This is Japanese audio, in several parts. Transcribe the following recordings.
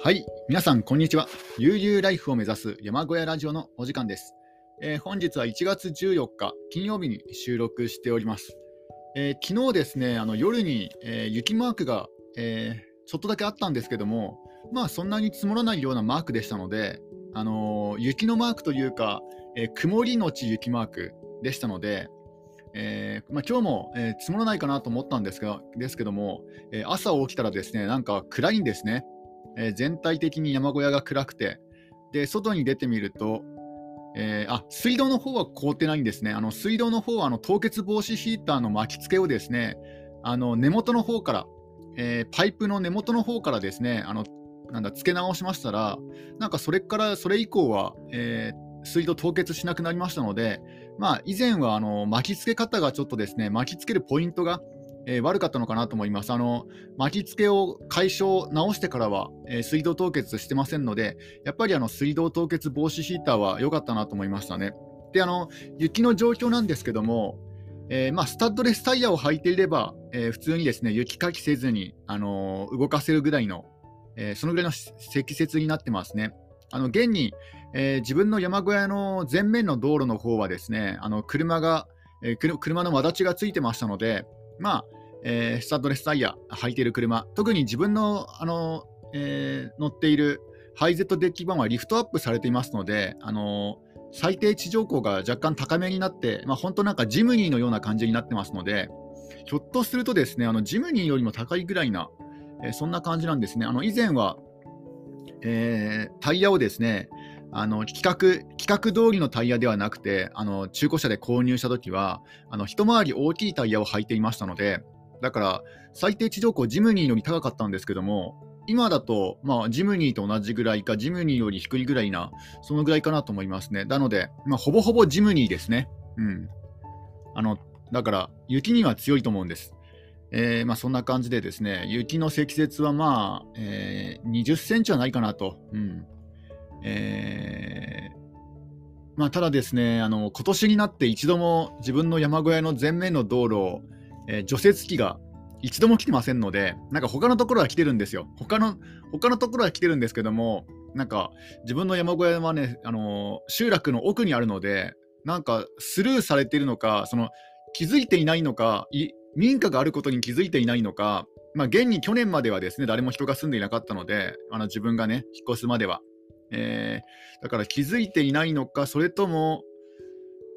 はい、皆さん、こんにちは。悠々ライフを目指す山小屋ラジオのお時間です。えー、本日は1月14日、金曜日に収録しております。えー、昨日ですね、あの夜に、えー、雪マークが、えちょっとだけあったんですけども、まあそんなに積もらないようなマークでしたので、あの雪のマークというか、え曇りのち雪マークでしたので、えーまあ、今日も、え積もらないかなと思ったんですがですけども、え朝起きたらですねなんか暗いんですね。えー、全体的に山小屋が暗くて、で外に出てみると、えー、あ水道の方は凍ってないんですね。あの水道の方はあの凍結防止ヒーターの巻き付けをですね、あの根元の方から、えー、パイプの根元の方からですね、あのなんだ付け直しましたら、なんかそれからそれ以降は、えー、水道凍結しなくなりましたので、まあ、以前はあの巻き付け方がちょっとですね、巻き付けるポイントがえー、悪かったのかなと思います。あの巻き付けを解消、直してからは、えー、水道凍結してませんので、やっぱりあの水道凍結防止ヒーターは良かったなと思いましたね。で、あの雪の状況なんですけども、えー、まあ、スタッドレスタイヤを履いていれば、え普通にですね雪かきせずに、あの動かせるぐらいの、えそのぐらいの積雪になってますね。あの現に、え自分の山小屋の前面の道路の方はですねあの車が、え車の輪ちがついてましたので、まあえー、スタッドレスタイヤ履いている車、特に自分のあの、えー、乗っているハイゼットデッキ版はリフトアップされていますので、あの最低地上高が若干高めになって、まあ、本当なんかジムニーのような感じになってますので、ひょっとするとですね、あのジムニーよりも高いぐらいな、えー、そんな感じなんですね。あの以前は、え、タイヤをですね、あの規格規格通りのタイヤではなくて、あの中古車で購入したときはあの、一回り大きいタイヤを履いていましたので、だから最低地上高ジムニーより高かったんですけども、今だと、まあ、ジムニーと同じぐらいか、ジムニーより低いぐらいな、そのぐらいかなと思いますね。なので、まあ、ほぼほぼジムニーですね。うん。あの、だから、雪には強いと思うんです。えー、まあ、そんな感じでですね、雪の積雪はまあ、えー、20センチはないかなと。うん。えー、まあ、ただですね、あの、今年になって一度も自分の山小屋の前面の道路を、えー、除雪機が一度も来てませんので、なんか他のところは来てるんですよ。他の他のところは来てるんですけども、なんか自分の山小屋はね、あのー、集落の奥にあるので、なんかスルーされているのか、その気づいていないのか、民家があることに気づいていないのか、まあ、現に去年まではですね誰も人が住んでいなかったので、あの自分がね、引っ越すまでは。えー、だから気づいていないのか、それとも、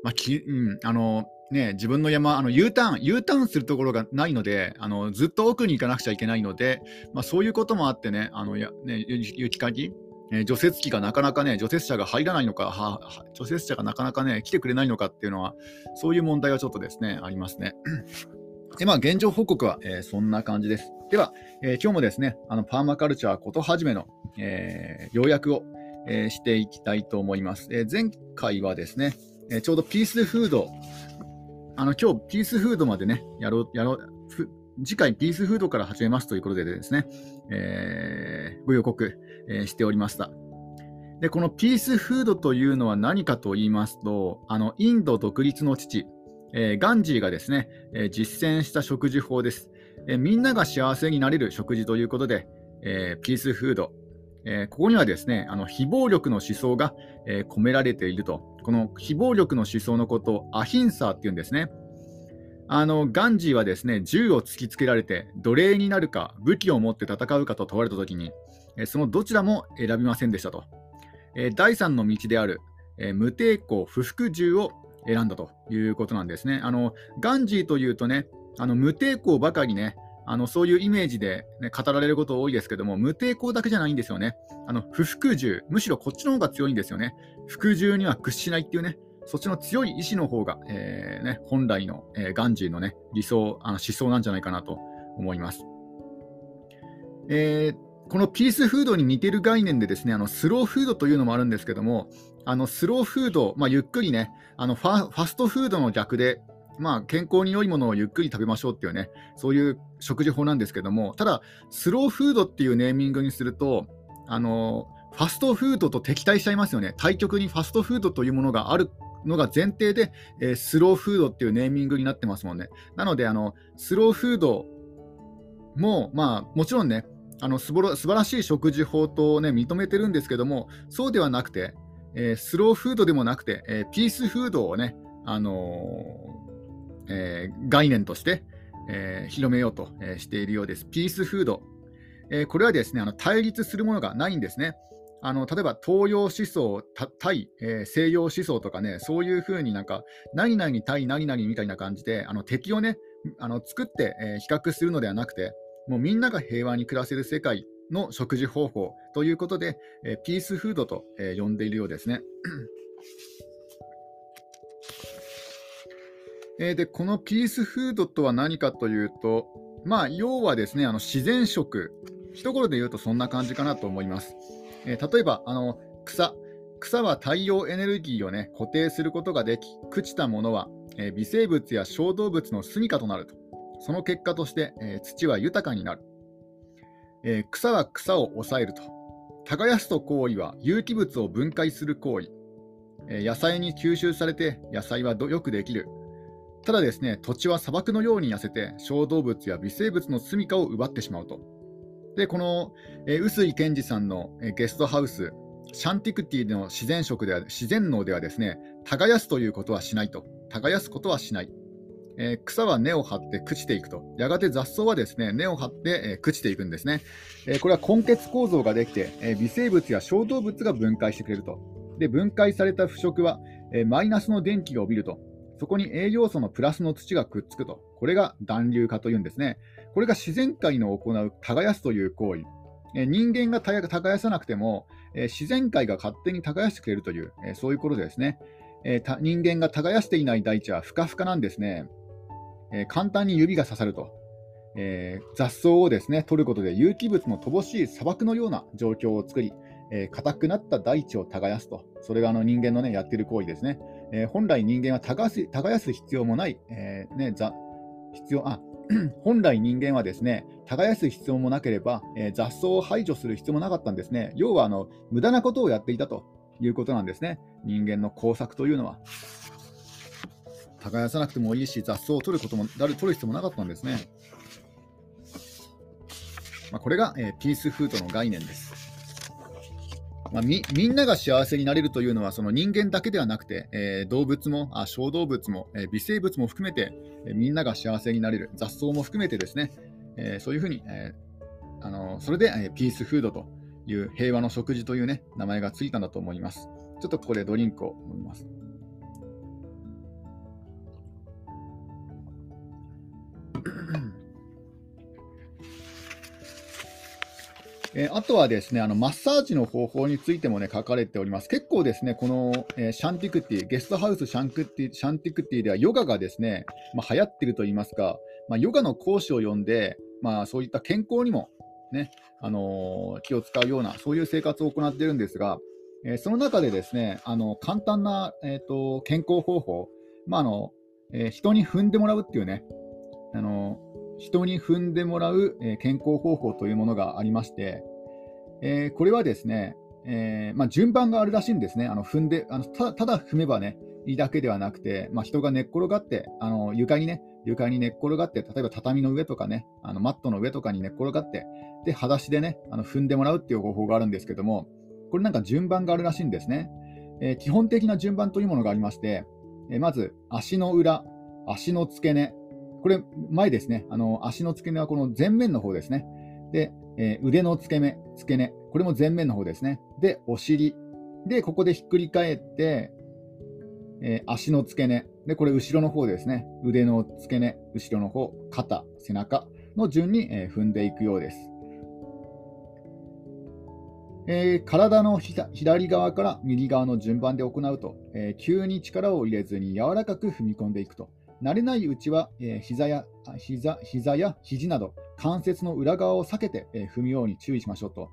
まあきうん、あのね、自分の山、あの U ターン、U ターンするところがないので、あのずっと奥に行かなくちゃいけないので、まあ、そういうこともあってね、あのやね雪かき、え除雪機がなかなかね、除雪車が入らないのか、は除雪車がなかなかね、来てくれないのかっていうのは、そういう問題はちょっとですね、ありますね。で、まあ、現状報告は、えー、そんな感じです。では、えー、今日もですね、あのパーマカルチャーことはじめの、えー、要約を、えしていきたいと思います。え前回はですね、えちょうどピースフードあの、今日、ピースフードまでね、やろう、やろう、次回、ピースフードから始めますということでですね、えー、ご予告、えー、しておりました。で、このピースフードというのは何かと言いますと、あの、インド独立の父、えー、ガンジーがですね、え実践した食事法です、えみんなが幸せになれる食事ということで、えピースフード、えここにはですね、あの非暴力の思想が、え込められているとこの非暴力の思想のことをアヒンサーっていうんですね。あのガンジーはですね銃を突きつけられて奴隷になるか武器を持って戦うかと問われたときにそのどちらも選びませんでしたと。第三の道である無抵抗不服従を選んだということなんですね。あのガンジーというとねあの無抵抗ばかりねあのそういうイメージで、ね、語られること多いですけども、無抵抗だけじゃないんですよね。あの不服従、むしろこっちの方が強いんですよね。服従には屈しないっていうね、そっちの強い意志の方が、えーね、本来の、えー、ガンジーの、ね、理想あの思想なんじゃないかなと思います。えー、このピースフードに似てる概念でですねあのスローフードというのもあるんですけども、あのスローフード、まあ、ゆっくりね、あのファファストフードの逆で、まあ、健康に良いものをゆっくり食べましょうっていうね、そういう食事法なんですけども、ただ、スローフードっていうネーミングにすると、あのファストフードと敵対しちゃいますよね。対極にファストフードというものがあるのが前提で、えー、スローフードっていうネーミングになってますもんね。なので、あのスローフードも、まあ、もちろんね、あの素晴らしい食事法と、ね、認めてるんですけども、そうではなくて、えー、スローフードでもなくて、えー、ピースフードをね、あのー、え概念として、え広めようと、えしているようです。ピースフード。えこれはですねあの対立するものがないんですね。あの例えば東洋思想対、えー、西洋思想とかね、そういうふうになんか、何々対何々みたいな感じで、あの敵をね、あの作って、えー、比較するのではなくて、もうみんなが平和に暮らせる世界の食事方法ということで、えー、ピースフードと、え呼んでいるようですね。えでこのピースフードとは何かというと、まあ、要はですねあの自然食、一言で言うとそんな感じかなと思います。えー、例えばあの草、草は太陽エネルギーを、ね、固定することができ、朽ちたものは、えー、微生物や小動物の住処となると。その結果として、えー、土は豊かになる、え草は草を抑えると。耕すと行為は有機物を分解する行為。え野菜に吸収されて野菜はよくできる。ただですね、土地は砂漠のように痩せて小動物や微生物の住処を奪ってしまうと。で、この、えー、臼井健二さんの、えー、ゲストハウス、シャンティクティの自然食では自然農ではですね、耕すということはしないと。耕すことはしない。えー、草は根を張って朽ちていくと。やがて雑草はですね、根を張って、えー、朽ちていくんですね。えー、これは根血構造ができて、え微生物や小動物が分解してくれると。で、分解された腐食は、えマイナスの電気が帯びると。そこに栄養素のプラスの土がくっつくと。これが暖流化というんですね。これが自然界の行う耕すという行為。え人間が耕さなくても、え自然界が勝手に耕してくれるという、えそういうことですね。え人間が耕していない大地はふかふかなんですね。え簡単に指が刺さると。え、雑草をですね取ることで有機物の乏しい砂漠のような状況を作り、え、硬くなった大地を耕すと、それがあの人間の、ね、やっている行為ですね。えー、本来人間は耕す必要もない、えね、必要あ 本来人間はですね、耕す必要もなければ、えー、雑草を排除する必要もなかったんですね。要はあの無駄なことをやっていたということなんですね。人間の工作というのは。耕さなくてもいいし、雑草を取ることも取る必要もなかったんですね。まあ、これが、えー、ピースフードの概念です。まあ、みんなが幸せになれるというのはその人間だけではなくて、えー、動物もあ小動物も、えー、微生物も含めて、えー、みんなが幸せになれる雑草も含めてですね、えそういうふうに、えあのそれで、えピースフードという平和の食事という、ね、名前がついたんだと思います。ちょっとここでドリンクを飲みます。えー、あとはですね、あのマッサージの方法についてもね、書かれております。結構ですね、この、えー、シャンティクティ、ゲストハウスシャンクティシャンティクティではヨガがですね、まあ、流行ってると言いますか、まあ、ヨガの講師を呼んで、まあ、そういった健康にもね、あのー、気を使うような、そういう生活を行っているんですが、えその中でですね、あの簡単な、えーと、健康方法、まあのえ人に踏んでもらうっていうね、人に踏んでもらう、え健康方法というものがありまして、え、これはですね、え、まあ、順番があるらしいんですね。あの踏んであのたただ踏めばね、いいだけではなくて、まあ、人が寝っ転がって、あの床にね、床に寝っ転がって、例えば畳の上とかね、あのマットの上とかに寝っ転がって、で、裸足でね、あの踏んでもらうっていう方法があるんですけども、これなんか順番があるらしいんですね。えー、基本的な順番というものがありまして、えまず足の裏、足の付け根、これ、前ですね。あの足の付け根はこの前面の方ですね。で、えー、腕の付け根、付け根、これも前面の方ですね。で、お尻。で、ここでひっくり返って、えー、足の付け根。で、これ後ろの方ですね。腕の付け根、後ろの方、肩、背中の順に、えー、踏んでいくようです。えー、体の左側から右側の順番で行うと、えー、急に力を入れずに柔らかく踏み込んでいくと。慣れないうちは、えー、膝や膝膝や肘など関節の裏側を避けて、えー、踏むように注意しましょうと。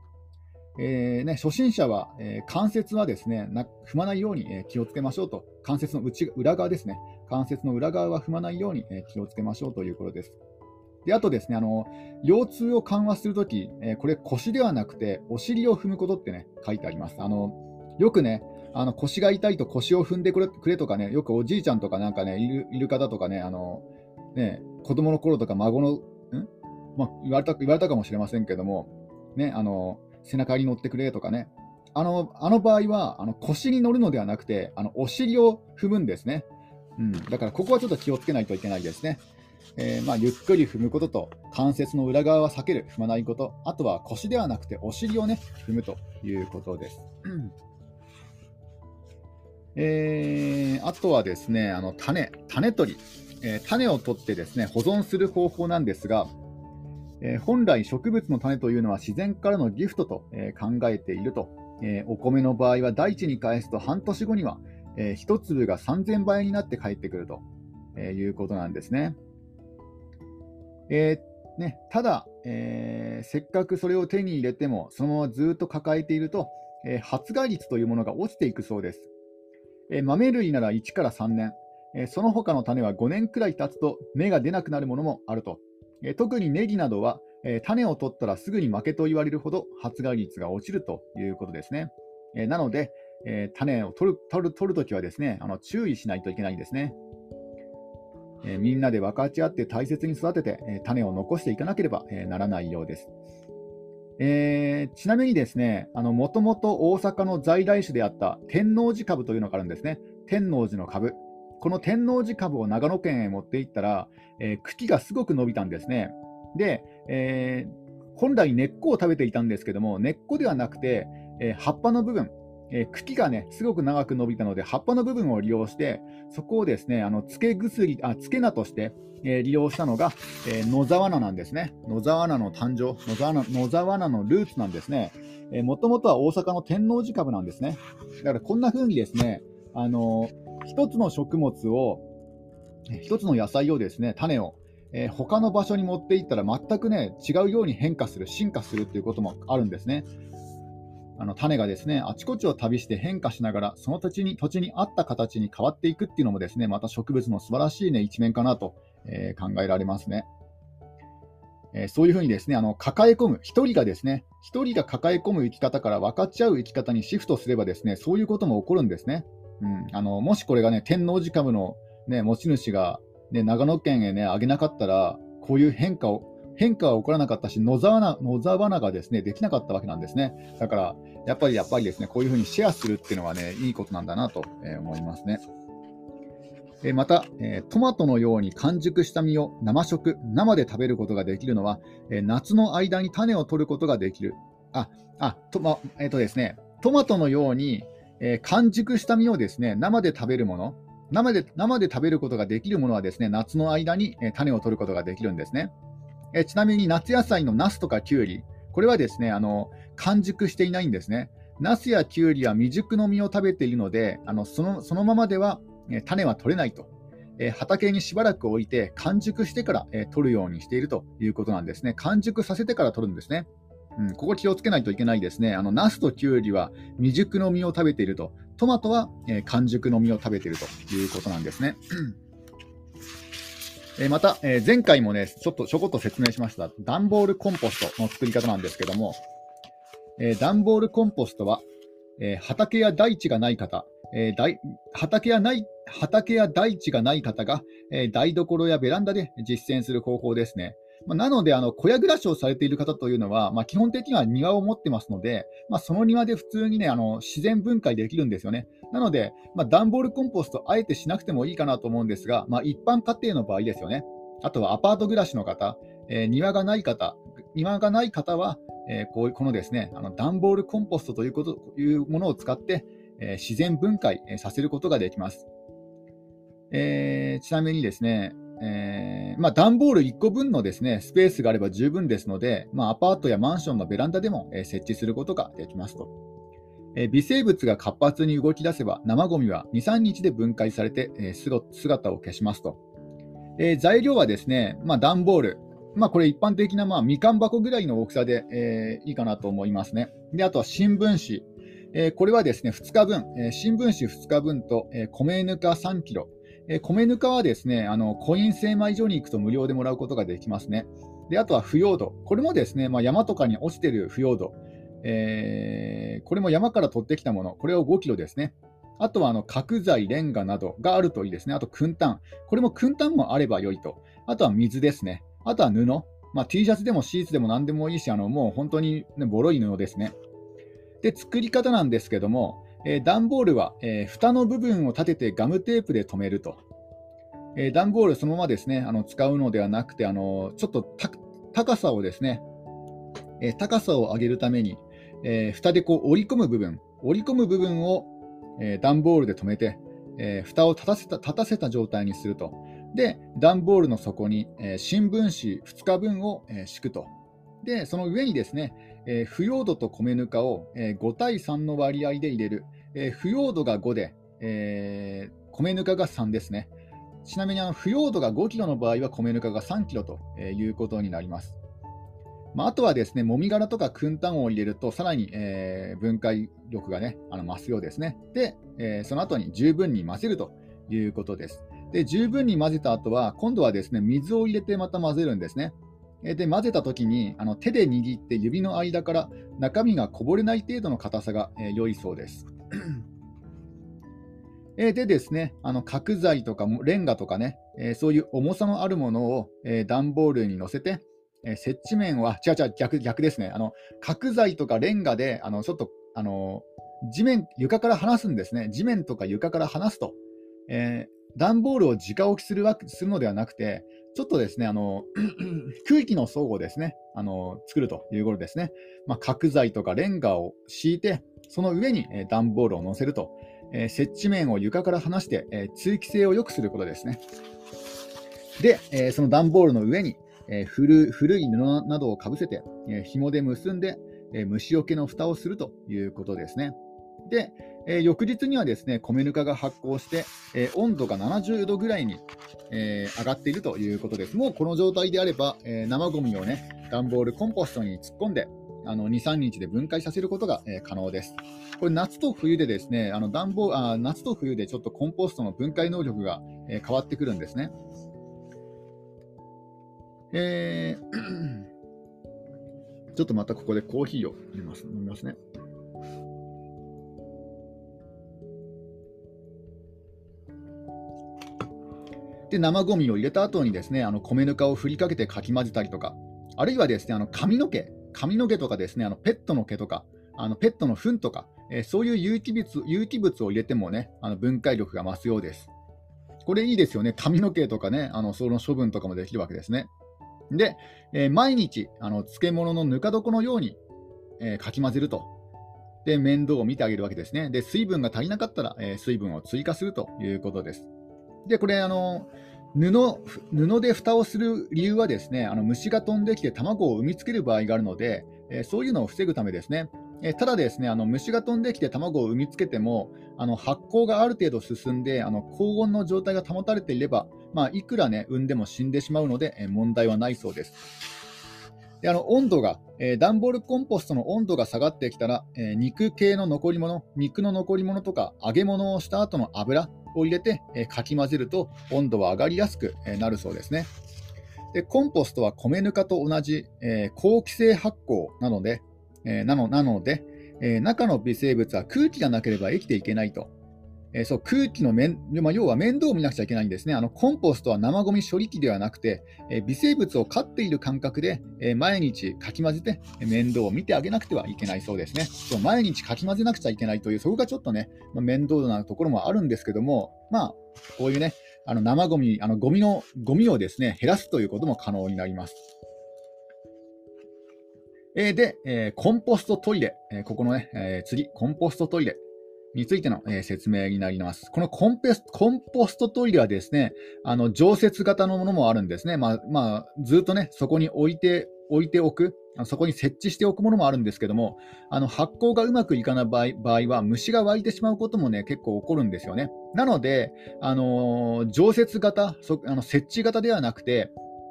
えーね、初心者は、えー、関節はですねな踏まないように、えー、気をつけましょうと。関節の内裏側ですね。関節の裏側は踏まないように、えー、気をつけましょうということです。であとですね、あの腰痛を緩和するとき、えー、これ腰ではなくてお尻を踏むことってね、書いてあります。あのよくね、あの腰が痛いと腰を踏んでくれくれとかね、よくおじいちゃんとかなんかね、いるいる方とかね、あのね子供の頃とか孫の、ん？まあ、言われた言われたかもしれませんけども、ね、あの背中に乗ってくれとかね、あのあの場合はあの腰に乗るのではなくて、あのお尻を踏むんですね。うん、だからここはちょっと気をつけないといけないですね。えー、まあ、ゆっくり踏むことと、関節の裏側は避ける、踏まないこと、あとは腰ではなくてお尻をね、踏むということです。うんえー、あとはですね、あの種、種取り、えー、種を取ってですね、保存する方法なんですが、えー、本来植物の種というのは自然からのギフトと、え考えていると、えお米の場合は大地に返すと半年後には、え1粒が3000倍になって帰ってくると、えいうことなんですね。え、ね、ただ、え、せっかくそれを手に入れても、そのままずっと抱えていると、え、発芽率というものが落ちていくそうです。豆類なら1から3年、その他の種は5年くらい経つと芽が出なくなるものもあると。特にネギなどは、種を取ったらすぐに負けと言われるほど発芽率が落ちるということですね。なので、種を取る取るときはですねあの注意しないといけないんですね。みんなで分かち合って大切に育てて、種を残していかなければ、ならないようです。えー、ちなみにですね、もともと大阪の在来種であった天王寺株というのがあるんですね。天王寺の株。この天王寺株を長野県へ持っていったら、えー、茎がすごく伸びたんですね。で、えー、本来根っこを食べていたんですけども、根っこではなくて、えー、葉っぱの部分、えー、茎がね、すごく長く伸びたので、葉っぱの部分を利用して、そこをですね、あの、漬け薬、あ、漬け菜として、えー、利用したのが、えー、野沢菜なんですね。野沢菜の誕生、野沢菜野沢菜のルーツなんですね。えー、もともとは大阪の天王寺株なんですね。だからこんな風にですね、あの、一つの食物を、一つの野菜をですね、種を、えー、他の場所に持っていったら全くね、違うように変化する、進化するっていうこともあるんですね。あの種がですねあちこちを旅して変化しながらその土地に土地に合った形に変わっていくっていうのもですねまた植物の素晴らしい、ね、一面かなと、えー、考えられますね。えー、そういうふうにですねあの抱え込む、1人がですね1人が抱え込む生き方から分かっちゃう生き方にシフトすればですねそういうことも起こるんですね。うん、あのもしこれがね天王寺株の、ね、持ち主が、ね、長野県へねあげなかったらこういう変化を変化は起こらなかったし野沢菜野沢菜がですねできなかったわけなんですね。だからやっぱりやっぱりですね、こういうふうにシェアするっていうのはね、いいことなんだなと思いますね。えまた、えトマトのように完熟した実を生食、生で食べることができるのは、え夏の間に種を取ることができる。あ、あ、と、ま、えっ、とですね、トマトのように、え完熟した実をですね、生で食べるもの、生で生で食べることができるものはですね、夏の間に、え種を取ることができるんですね。えちなみに夏野菜のナスとかキュウリ、これはですね、あの完熟していないんですね。ナスやキュウリは未熟の実を食べているので、あのそのそのままでは、え種は取れないと。え畑にしばらく置いて完熟してから、え取るようにしているということなんですね。完熟させてから取るんですね。うん、ここ気をつけないといけないですね。あのナスとキュウリは未熟の実を食べていると、トマトは、え完熟の実を食べているということなんですね。えまた、え前回もね、ちょっとちょこっと説明しました、段ボールコンポストの作り方なんですけども、え段ボールコンポストは、え畑や大地がない方、え畑やない畑や大地がない方が、え台所やベランダで実践する方法ですね。まあ、なので、あの小屋暮らしをされている方というのは、まあ、基本的には庭を持ってますので、まあ、その庭で普通にね、あの自然分解できるんですよね。なので、まあ、段ボールコンポスト、あえてしなくてもいいかなと思うんですが、まあ、一般家庭の場合ですよね。あとはアパート暮らしの方、えー、庭がない方、庭がない方は、えー、こうこのですね、あの段ボールコンポストというこというものを使って、えー、自然分解、させることができます。えちなみにですね、えー、まあ、段ボール1個分のですねスペースがあれば十分ですので、まあ、アパートやマンションのベランダでも、えー、設置することができますと、微生物が活発に動き出せば生ゴミは2、3日で分解されて、姿を消しますと、え材料はですね、まあ、段ボール、まあ、これ一般的な、まあ、みかん箱ぐらいの大きさで、えいいかなと思いますね。であとは新聞紙、えこれはですね2日分、え新聞紙2日分と、え米ぬか3キロ、え米ぬかはですね、あのコイン精米所に行くと無料でもらうことができますね。であとは腐葉土、これもですね、まあ、山とかに落ちている腐葉土、えー、これも山から取ってきたもの、これを5キロですね。あとはあの角材、レンガなどがあるといいですね。あと、燻炭。これも燻炭もあれば良いと。あとは水ですね。あとは布。まあ、T シャツでもシーツでも何でもいいし、あのもう本当に、ね、ボロい布ですね。で、作り方なんですけども、えー、段ボールは、えー、蓋の部分を立ててガムテープで留めると。えー、段ボールそのままですね、あの使うのではなくて、あのちょっと高さをですね、え高さを上げるために、え蓋でこう折り込む部分、折り込む部分を、え段ボールで留めて、え蓋を立たせた立たせた状態にすると。で、段ボールの底に、え新聞紙2日分を、え敷くと。で、その上にですね、え腐葉土と米ぬかを、え5対3の割合で入れる。え腐葉土が5で、えー、米ぬかが3ですね。ちなみにあの腐葉土が5キロの場合は米ぬかが3キロということになります。まあ、あとはですね、もみ殻とかくん炭を入れると、さらに、えー、分解力がね、あの増すようですね。で、えー、その後に十分に混ぜるということです。で、十分に混ぜた後は、今度はですね、水を入れてまた混ぜるんですね。で、混ぜた時にあの手で握って指の間から中身がこぼれない程度の硬さが、えー、良いそうです。でですね、あの角材とかレンガとかね、えー、そういう重さのあるものを、えー、段ボールに乗せて、えー、接地面は、違う違う、逆逆ですね、あの角材とかレンガで、あのちょっとあの地面、床から離すんですね、地面とか床から離すと、えー、段ボールを直置きするわするのではなくて、ちょっとですね、あの 空気の相互ですね、あの作るということですね、まあ、角材とかレンガを敷いて、その上に、えー、段ボールを乗せると。えー、接地面を床から離して、えー、通気性を良くすることですね。で、えー、その段ボールの上に、え古古い布などをかぶせて、え紐で結んで、え虫除けの蓋をするということですね。で、え翌日にはですね米ぬかが発酵して、え温度が70度ぐらいに、え上がっているということです。もうこの状態であれば、え生ゴミをね段ボールコンポストに突っ込んで、あの2、3日で分解させることが、え可能です。これ夏と冬でですね、あの暖房あ夏と冬でちょっとコンポストの分解能力が、え変わってくるんですね。えー ちょっとまたここでコーヒーを飲みます飲みますね。で、生ゴミを入れた後にですね、あの米ぬかを振りかけてかき混ぜたりとか、あるいはですね、あの髪の毛、髪の毛とかですね、あのペットの毛とか、あのペットの糞とか、えー、そういう有機物有機物を入れてもね、あの分解力が増すようです。これいいですよね。髪の毛とかね、あのその処分とかもできるわけですね。で、えー、毎日あの漬物のぬか床のように、えー、かき混ぜると。で、面倒を見てあげるわけですね。で、水分が足りなかったら、えー、水分を追加するということです。で、これ、あの布布で蓋をする理由はですねあの虫が飛んできて卵を産みつける場合があるので、えー、そういうのを防ぐためですね。えー、ただですねあの虫が飛んできて卵を産みつけてもあの発酵がある程度進んであの高温の状態が保たれていれば、まあ、いくら、ね、産んでも死んでしまうので、えー、問題はないそうです。であの温度が、えー、段ボールコンポストの温度が下がってきたら、えー、肉系の残り物、肉の残り物とか揚げ物をした後の油を入れて、えー、かき混ぜると温度は上がりやすく、えー、なるそうですね。でコンポストは米ぬかと同じ、えー、好気性発酵なので、えー、なのなので、えー、中の微生物は空気がなければ生きていけないと。えー、そう空気の面、まあ、要は面倒を見なくちゃいけないんですね。あのコンポストは生ゴミ処理機ではなくて、えー、微生物を飼っている感覚で、えー、毎日かき混ぜて、面倒を見てあげなくてはいけないそうですね。そう毎日かき混ぜなくちゃいけないという、そこがちょっとね、まあ、面倒なところもあるんですけども、まあ、こういうね、あの生ゴミ、あのゴミのゴミをですね減らすということも可能になります。えー、で、えー、コンポストトイレ、えー、ここのね、え次、コンポストトイレ。についての、えー、説明になります。このコンペスコンポストトイレはですね、あの常設型のものもあるんですね。まあ、まあ、ずっとね、そこに置いて、置いておく、そこに設置しておくものもあるんですけども、あの発酵がうまくいかない場合場合は、虫が湧いてしまうこともね、結構起こるんですよね。なので、あのー、常設型そあの、設置型ではなくて、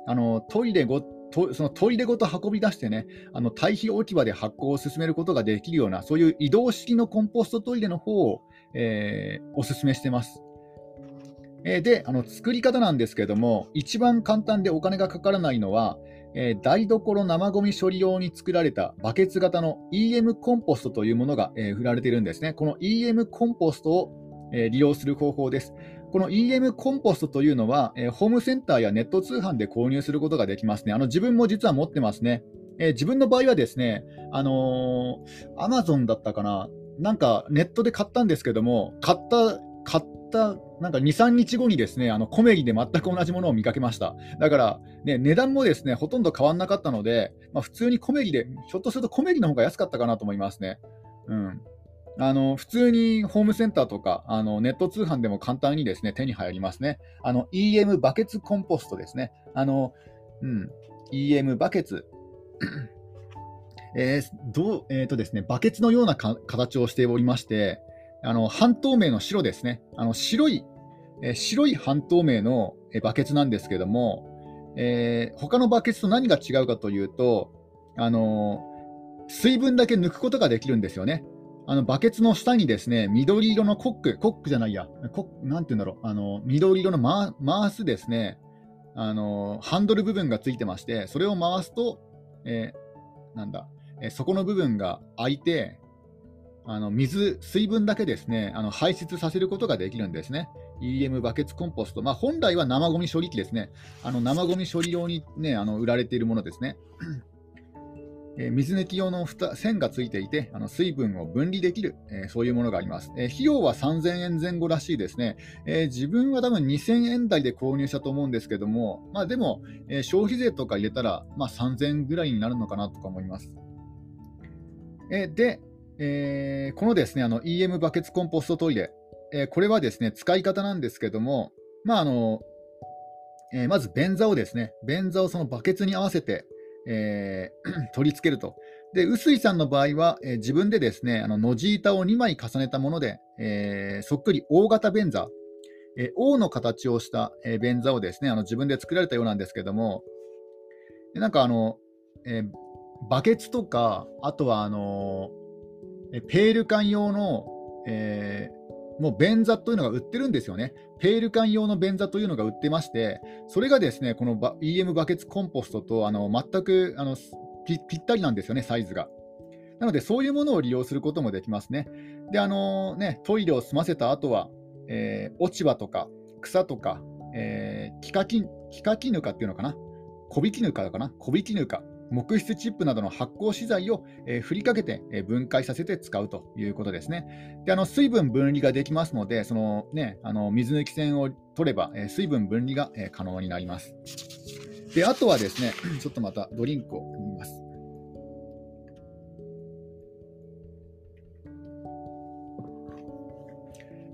あのトイレごとそのトイレごと運び出してね、あの堆肥置き場で発酵を進めることができるような、そういう移動式のコンポストトイレの方を、えー、お勧めしてます。えー、で、あの作り方なんですけども、一番簡単でお金がかからないのは、えー、台所生ゴミ処理用に作られたバケツ型の EM コンポストというものが、えー、売られているんですね。この EM コンポストをえ利用する方法です。この EM コンポストというのは、えー、ホームセンターやネット通販で購入することができますね。あの自分も実は持ってますね。えー、自分の場合はですね、あのー、Amazon だったかな、なんかネットで買ったんですけども、買った、買ったなんか2、3日後にですね、あのコメリで全く同じものを見かけました。だから、ね、値段もですね、ほとんど変わらなかったので、まあ、普通にコメリで、ひょっとするとコメリの方が安かったかなと思いますね。うん。あの普通にホームセンターとかあのネット通販でも簡単にですね手に入りますね。あの EM バケツコンポストですね。あのうん、EM バケツ。えーどうえーとですね、バケツのような形をしておりまして、あの半透明の白ですね、あの白い、えー、白い半透明のバケツなんですけども、えー、他のバケツと何が違うかというと、あの水分だけ抜くことができるんですよね。あのバケツの下にですね、緑色のコック、コックじゃないや、コなんて言うんだろう、あの緑色の回回すですね、あのハンドル部分がついてまして、それを回すと、えー、なんだ、えー、そこの部分が開いて、あの水、水分だけですね、あの排出させることができるんですね。EM バケツコンポスト、まあ、本来は生ゴミ処理機ですね。あの生ゴミ処理用に、ね、あの売られているものですね。え水抜き用の線がついていて、あの水分を分離できる、えそういうものがあります。え費用は3000円前後らしいですね、え自分は多分2000円台で購入したと思うんですけども、まあ、でも、え消費税とか入れたら、まあ、3000円ぐらいになるのかなとか思います。えで、えー、このですねあの EM バケツコンポストトイレ、えー、これはですね使い方なんですけども、まああのえー、まず便座をですね、便座をそのバケツに合わせて、えー、取り付けると。で、臼井さんの場合は、えー、自分でですね、あの、のじ板を2枚重ねたもので、えー、そっくり大型便座、えー、王の形をした、えー、便座をですね、あの自分で作られたようなんですけども、でなんかあの、えー、バケツとか、あとはあのー、ペール缶用の、えー、もう便座というのが売ってるんですよね。ペール缶用の便座というのが売ってまして、それがですね、この EM バケツコンポストとあの全くあのぴぴったりなんですよね、サイズが。なので、そういうものを利用することもできますね。で、あのね、トイレを済ませた後は、えー、落ち葉とか草とか、えー、キカキキカキヌカっていうのかな、小引きぬかかな、小引きぬか木質チップなどの発酵資材を、えー、振りかけて、えー、分解させて使うということですね。であの水分分離ができますので、そのね、あの水抜き栓を取れば、えー、水分分離が、え可能になります。であとはですね、ちょっとまたドリンクを飲みます。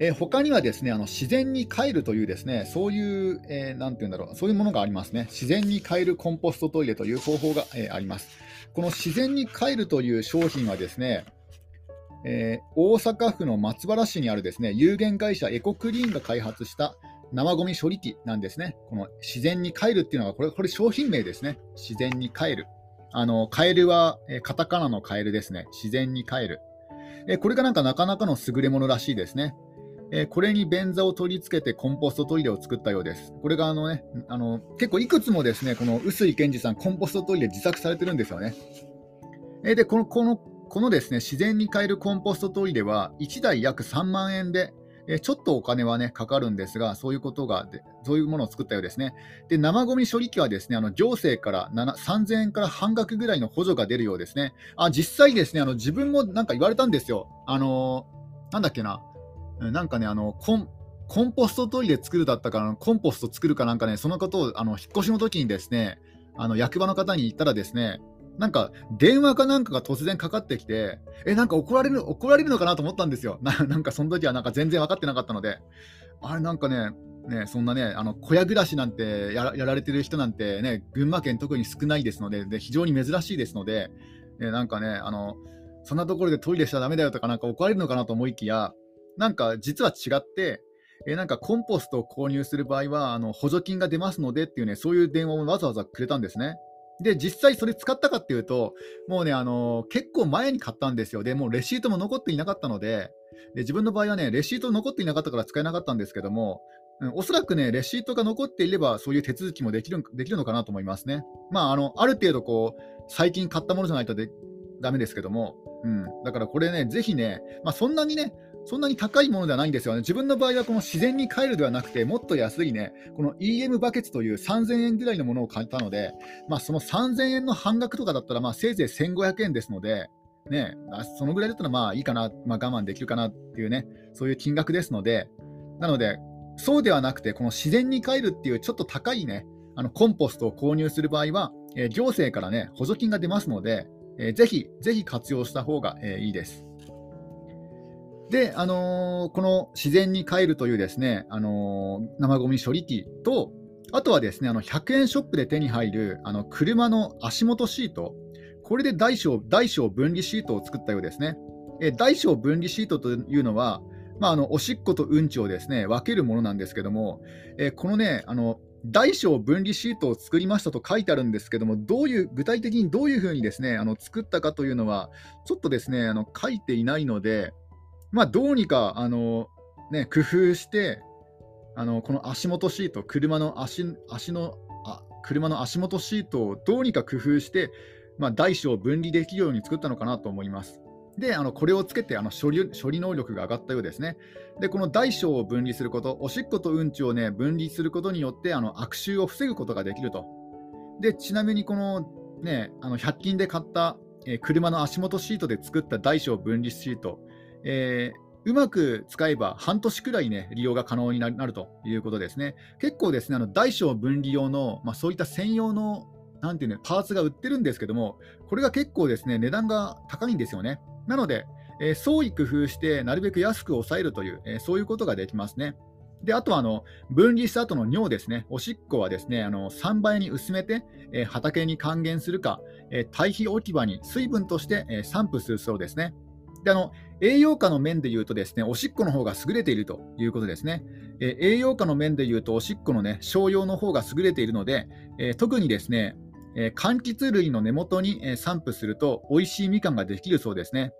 えー、他にはですねあの自然に帰るというですねそういう、えー、て言うんだろうそういうものがありますね自然に帰るコンポストトイレという方法が、えー、ありますこの自然に帰るという商品はですねえー、大阪府の松原市にあるですね有限会社エコクリーンが開発した生ゴミ処理機なんですね。この自然に帰るっていうのが、これ、これ商品名ですね。自然に帰る。あの、カエルは、え、カタカナのカエルですね。自然に帰る。えー、これがなんかなかなかの優れものらしいですね。えこれに便座を取り付けてコンポストトイレを作ったようです。これがあの、ね、あの結構いくつもですねこの臼井健二さん、コンポストトイレ自作されてるんですよね。えでこのこのこのですね自然に変えるコンポストトイレは1台約3万円で、えちょっとお金はねかかるんですが、そういうことがで、そういうものを作ったようですね。で、生ゴミ処理機はですね、あの行政から3000円から半額ぐらいの補助が出るようですね。あ実際ですね、あの自分もなんか言われたんですよ。あのなんだっけな、なんかね、あのコンコンポストトイレ作るだったから、コンポスト作るかなんかね、そのことをあの引っ越しの時にですね、あの役場の方に言ったらですね、なんか電話かなんかが突然かかってきて、え、なんか怒られる怒られるのかなと思ったんですよ。なんかその時はなんか全然分かってなかったので、あれなんかね、ねそんなね、あの小屋暮らしなんてやられてる人なんてね、群馬県特に少ないですので、で非常に珍しいですので、ね、なんかね、あのそんなところでトイレしちゃだめだよとか、なんか怒られるのかなと思いきや、なんか実は違って、えなんかコンポストを購入する場合はあの補助金が出ますのでっていうね、そういう電話もわざわざくれたんですね。で、実際それ使ったかっていうと、もうね、あの結構前に買ったんですよ。で、もうレシートも残っていなかったので、で自分の場合はね、レシート残っていなかったから使えなかったんですけども、うん、おそらくね、レシートが残っていれば、そういう手続きもできるできるのかなと思いますね。まあ、あのある程度こう、最近買ったものじゃないとでダメですけども、うん、だからこれね、ぜひね、まあ、そんなにね、そんなに高いものではないんですよね。自分の場合はこの自然に帰るではなくて、もっと安いね、この EM バケツという3000円ぐらいのものを買ったので、まあ、その3000円の半額とかだったら、まあ、せいぜい1500円ですので、ね、そのぐらいだったらまあいいかな、まあ、我慢できるかなっていうね、そういう金額ですので、なので、そうではなくて、この自然に帰るっていうちょっと高いね、あのコンポストを購入する場合は、えー、行政からね、補助金が出ますので、えー、ぜひ、ぜひ活用した方が、えー、いいです。で、あのー、この自然に帰るというですね、あのー、生ゴミ処理機と、あとはですね、あの100円ショップで手に入るあの車の足元シート、これで大小大小分離シートを作ったようですね。え大小分離シートというのは、まあ、あのおしっことうんちをですね分けるものなんですけども、えこのね、あの大小分離シートを作りましたと書いてあるんですけども、どういう具体的にどういうふうにですねあの作ったかというのは、ちょっとですねあの書いていないので、まあ、どうにかあの、ね、工夫して、あのこの足元シート、車の足足のあ車の足元シートをどうにか工夫して、まあ、大小分離できるように作ったのかなと思います。で、あのこれをつけてあの処理処理能力が上がったようですね。で、この大小を分離すること、おしっことうんちを、ね、分離することによってあの悪臭を防ぐことができると。で、ちなみにこの,、ね、あの100均で買った、えー、車の足元シートで作った大小分離シート、えーうまく使えば半年くらいね、利用が可能になるということですね。結構ですね、あの大小分離用の、まあ、そういった専用のなんていうの、パーツが売ってるんですけども、これが結構ですね、値段が高いんですよね。なので、えー、創意工夫して、なるべく安く抑えるという、えー、そういうことができますね。で、あとはあの分離した後の尿ですね、おしっこはですねあの3倍に薄めて、えー、畑に還元するか、え、堆肥置き場に水分として、え、散布するそうですね。であの栄養価の面でいうとですね、おしっこの方が優れているということですね。え栄養価の面でいうと、おしっこのね、商用の方が優れているので、え特にですね、えー、柑橘類の根元に、え、散布すると美味しいみかんができるそうですね。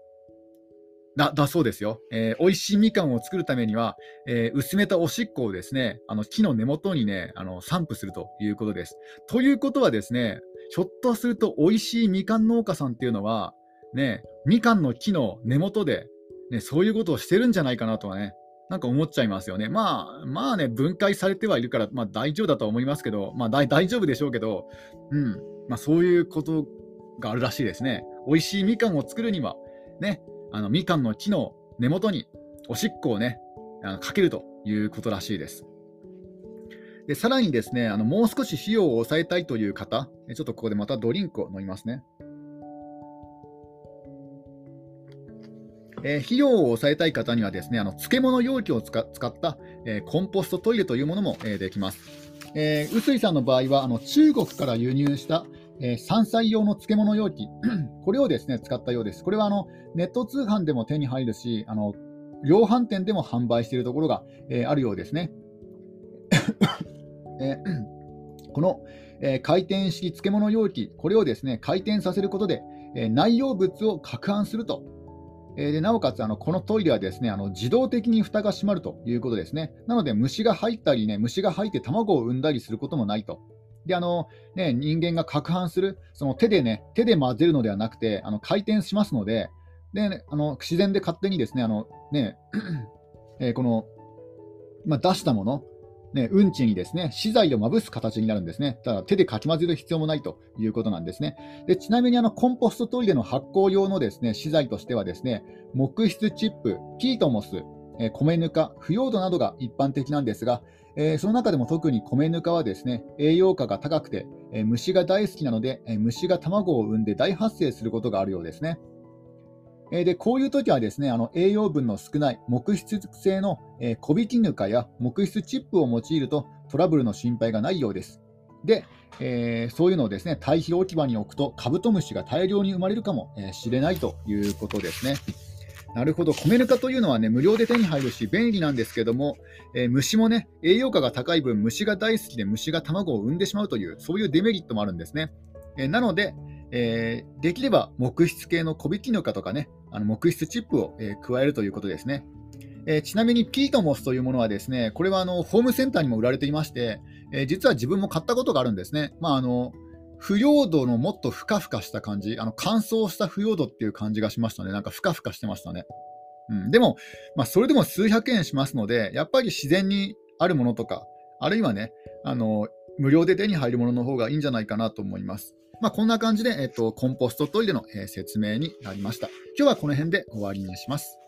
だだそうですよ、えー。美味しいみかんを作るためには、えー、薄めたおしっこをですね、あの木の根元にね、あの散布するということです。ということはですね、ひょっとすると美味しいみかん農家さんっていうのは、ね、みかんの木の根元で、ね、そういうことをしてるんじゃないかなとはね、なんか思っちゃいますよね。まあ、まあね、分解されてはいるから、まあ大丈夫だとは思いますけど、まあ大丈夫でしょうけど、うん、まあそういうことがあるらしいですね。美味しいみかんを作るには、ね、あのみかんの木の根元におしっこをね、あのかけるということらしいです。でさらにですね、あのもう少し費用を抑えたいという方、ちょっとここでまたドリンクを飲みますね。えー、費用を抑えたい方にはですね、あの漬物容器を使った、えー、コンポストトイレというものも、えー、できます。えー、臼井さんの場合はあの中国から輸入した、えー、山菜用の漬物容器、これをですね使ったようです。これはあのネット通販でも手に入るし、あの量販店でも販売しているところが、えー、あるようですね。えー、この、えー、回転式漬物容器、これをですね回転させることで、えー、内容物を攪拌するとえー、でなおかつあのこのトイレはですねあの自動的に蓋が閉まるということですね。なので虫が入ったり、ね、虫が入って卵を産んだりすることもないと。であのね、人間が攪拌するその手で、ね、手で混ぜるのではなくてあの回転しますので、で、あの自然で勝手にですねあのね え、この、まあ、出したもの、ね、うんちにですね資材をまぶす形になるんですね。ただ手でかき混ぜる必要もないということなんですね。でちなみにあのコンポストトイレの発酵用のですね資材としてはですね木質チップ、ピートモス、えー、米ぬか、腐葉土などが一般的なんですが、えー、その中でも特に米ぬかはですね栄養価が高くて、えー、虫が大好きなので、え虫が卵を産んで大発生することがあるようですね。えでこういう時はですねあの栄養分の少ない木質性の、え小引きぬかや木質チップを用いるとトラブルの心配がないようです。で、えー、そういうのをですね堆肥置き場に置くとカブトムシが大量に生まれるかもしれないということですね。なるほど、米ぬかというのはね、無料で手に入るし、便利なんですけども、えー、虫もね、栄養価が高い分、虫が大好きで虫が卵を産んでしまうという、そういうデメリットもあるんですね。えー、なので、えー、できれば木質系の小引きぬかとかね、あの木質チップを、え、加えるということですね。え、ちなみにピートモスというものはですね、これはあのホームセンターにも売られていまして、え実は自分も買ったことがあるんですね。まあ、あの腐葉土のもっとふかふかした感じ、あの乾燥した腐葉土っていう感じがしましたね。なんかふかふかしてましたね。うん、でも、まあ、それでも数百円しますので、やっぱり自然にあるものとか、あるいはね、あの無料で手に入るものの方がいいんじゃないかなと思います。まあ、こんな感じで、えっと、コンポストトイレの、え、説明になりました。今日はこの辺で終わりにします。